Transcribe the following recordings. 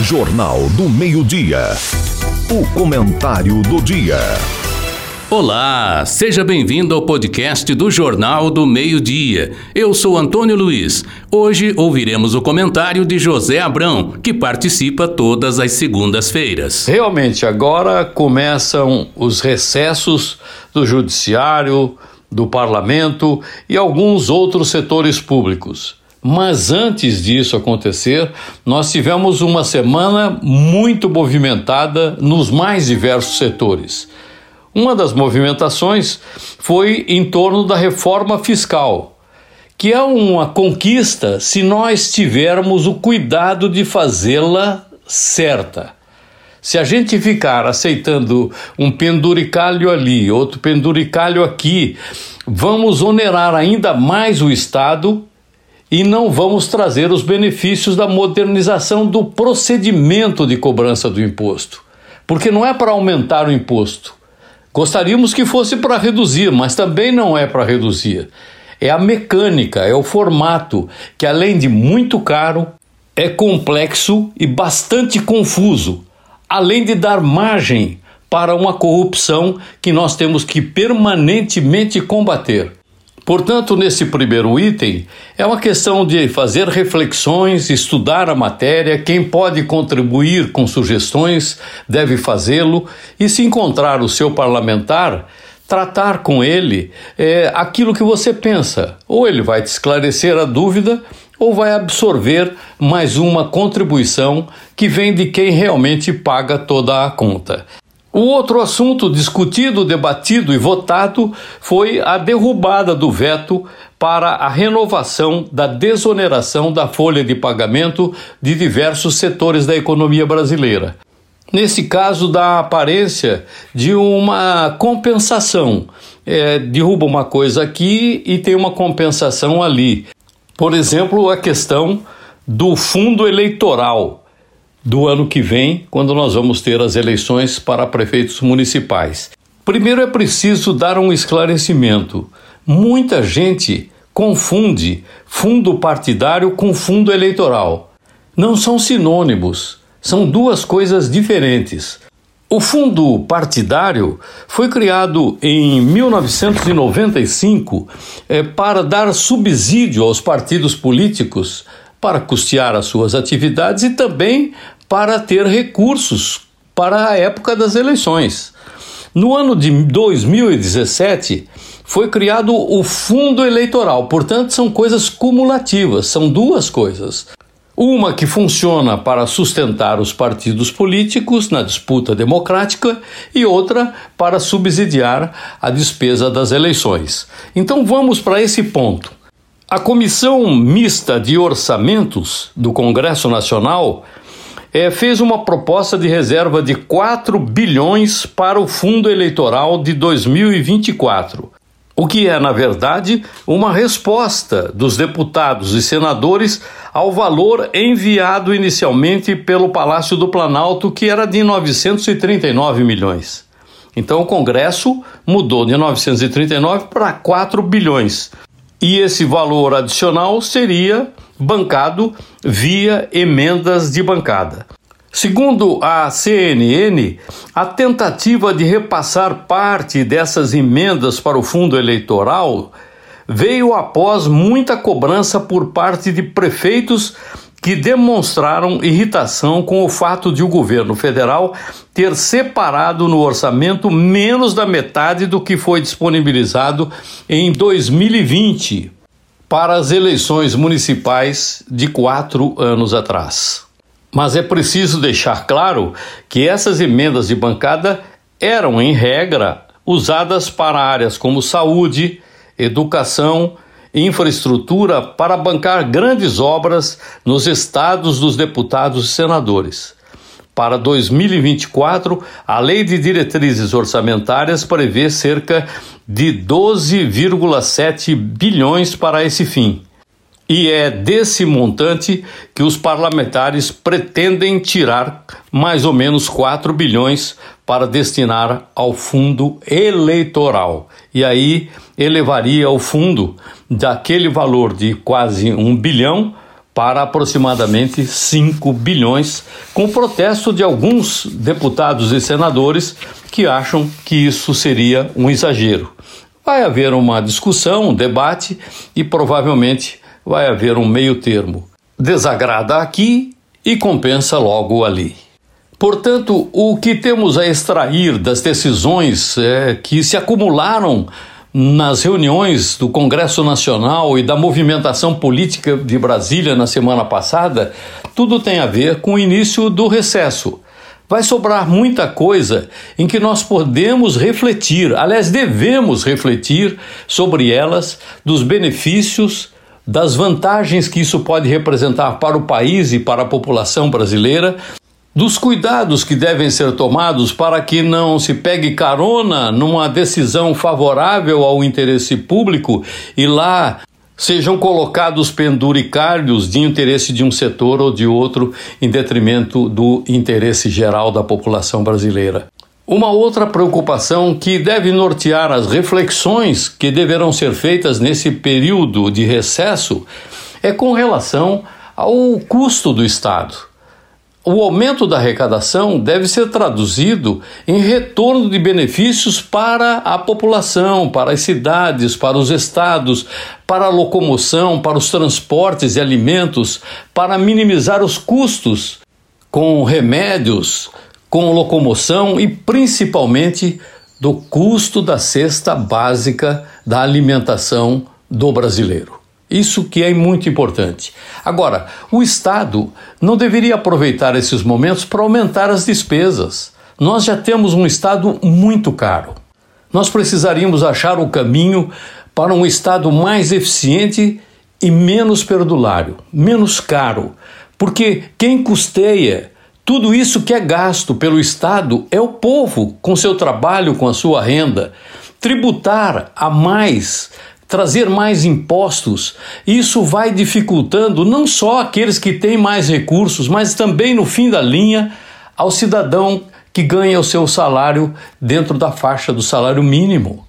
Jornal do Meio-Dia. O comentário do dia. Olá, seja bem-vindo ao podcast do Jornal do Meio-Dia. Eu sou Antônio Luiz. Hoje ouviremos o comentário de José Abrão, que participa todas as segundas-feiras. Realmente, agora começam os recessos do Judiciário, do Parlamento e alguns outros setores públicos. Mas antes disso acontecer, nós tivemos uma semana muito movimentada nos mais diversos setores. Uma das movimentações foi em torno da reforma fiscal, que é uma conquista se nós tivermos o cuidado de fazê-la certa. Se a gente ficar aceitando um penduricalho ali, outro penduricalho aqui, vamos onerar ainda mais o Estado e não vamos trazer os benefícios da modernização do procedimento de cobrança do imposto. Porque não é para aumentar o imposto. Gostaríamos que fosse para reduzir, mas também não é para reduzir. É a mecânica, é o formato, que além de muito caro, é complexo e bastante confuso, além de dar margem para uma corrupção que nós temos que permanentemente combater. Portanto, nesse primeiro item, é uma questão de fazer reflexões, estudar a matéria. Quem pode contribuir com sugestões deve fazê-lo e, se encontrar o seu parlamentar, tratar com ele é, aquilo que você pensa. Ou ele vai te esclarecer a dúvida, ou vai absorver mais uma contribuição que vem de quem realmente paga toda a conta. O outro assunto discutido, debatido e votado foi a derrubada do veto para a renovação da desoneração da folha de pagamento de diversos setores da economia brasileira. Nesse caso, dá aparência de uma compensação. É, derruba uma coisa aqui e tem uma compensação ali. Por exemplo, a questão do fundo eleitoral do ano que vem, quando nós vamos ter as eleições para prefeitos municipais. Primeiro é preciso dar um esclarecimento. Muita gente confunde fundo partidário com fundo eleitoral. Não são sinônimos, são duas coisas diferentes. O fundo partidário foi criado em 1995 é, para dar subsídio aos partidos políticos para custear as suas atividades e também para ter recursos para a época das eleições. No ano de 2017, foi criado o Fundo Eleitoral, portanto, são coisas cumulativas, são duas coisas. Uma que funciona para sustentar os partidos políticos na disputa democrática e outra para subsidiar a despesa das eleições. Então vamos para esse ponto. A Comissão Mista de Orçamentos do Congresso Nacional é, fez uma proposta de reserva de 4 bilhões para o fundo eleitoral de 2024. O que é, na verdade, uma resposta dos deputados e senadores ao valor enviado inicialmente pelo Palácio do Planalto, que era de 939 milhões. Então o Congresso mudou de 939 para 4 bilhões, e esse valor adicional seria bancado via emendas de bancada. Segundo a CNN, a tentativa de repassar parte dessas emendas para o fundo eleitoral veio após muita cobrança por parte de prefeitos que demonstraram irritação com o fato de o governo federal ter separado no orçamento menos da metade do que foi disponibilizado em 2020 para as eleições municipais de quatro anos atrás. Mas é preciso deixar claro que essas emendas de bancada eram, em regra, usadas para áreas como saúde, educação, infraestrutura para bancar grandes obras nos estados dos deputados e senadores. Para 2024, a Lei de Diretrizes Orçamentárias prevê cerca de 12,7 bilhões para esse fim. E é desse montante que os parlamentares pretendem tirar mais ou menos 4 bilhões para destinar ao fundo eleitoral. E aí elevaria o fundo daquele valor de quase um bilhão para aproximadamente 5 bilhões, com protesto de alguns deputados e senadores que acham que isso seria um exagero. Vai haver uma discussão, um debate e provavelmente vai haver um meio termo. Desagrada aqui e compensa logo ali. Portanto, o que temos a extrair das decisões é, que se acumularam nas reuniões do Congresso Nacional e da movimentação política de Brasília na semana passada, tudo tem a ver com o início do recesso. Vai sobrar muita coisa em que nós podemos refletir, aliás, devemos refletir sobre elas, dos benefícios, das vantagens que isso pode representar para o país e para a população brasileira, dos cuidados que devem ser tomados para que não se pegue carona numa decisão favorável ao interesse público e lá sejam colocados penduricários de interesse de um setor ou de outro em detrimento do interesse geral da população brasileira. Uma outra preocupação que deve nortear as reflexões que deverão ser feitas nesse período de recesso é com relação ao custo do Estado o aumento da arrecadação deve ser traduzido em retorno de benefícios para a população, para as cidades, para os estados, para a locomoção, para os transportes e alimentos, para minimizar os custos com remédios, com locomoção e principalmente do custo da cesta básica da alimentação do brasileiro. Isso que é muito importante. Agora, o Estado não deveria aproveitar esses momentos para aumentar as despesas. Nós já temos um Estado muito caro. Nós precisaríamos achar o caminho para um Estado mais eficiente e menos perdulário, menos caro, porque quem custeia tudo isso que é gasto pelo Estado é o povo, com seu trabalho, com a sua renda. Tributar a mais trazer mais impostos, isso vai dificultando não só aqueles que têm mais recursos, mas também, no fim da linha, ao cidadão que ganha o seu salário dentro da faixa do salário mínimo.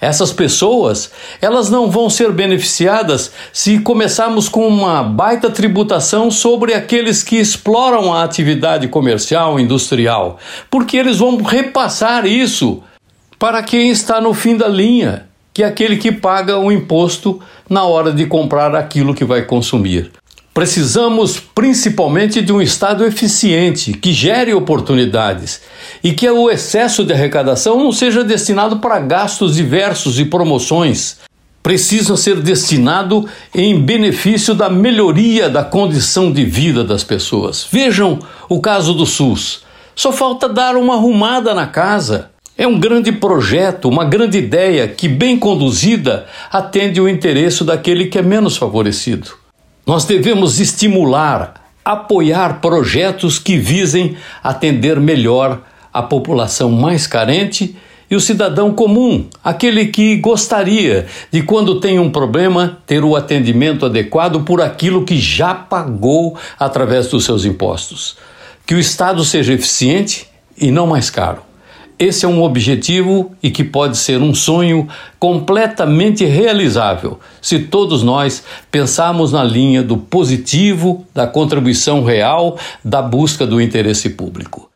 Essas pessoas, elas não vão ser beneficiadas se começarmos com uma baita tributação sobre aqueles que exploram a atividade comercial, industrial, porque eles vão repassar isso para quem está no fim da linha que é aquele que paga o imposto na hora de comprar aquilo que vai consumir. Precisamos principalmente de um Estado eficiente, que gere oportunidades e que o excesso de arrecadação não seja destinado para gastos diversos e promoções. Precisa ser destinado em benefício da melhoria da condição de vida das pessoas. Vejam o caso do SUS. Só falta dar uma arrumada na casa. É um grande projeto, uma grande ideia que, bem conduzida, atende o interesse daquele que é menos favorecido. Nós devemos estimular, apoiar projetos que visem atender melhor a população mais carente e o cidadão comum, aquele que gostaria de, quando tem um problema, ter o atendimento adequado por aquilo que já pagou através dos seus impostos. Que o Estado seja eficiente e não mais caro. Esse é um objetivo e que pode ser um sonho completamente realizável se todos nós pensarmos na linha do positivo, da contribuição real, da busca do interesse público.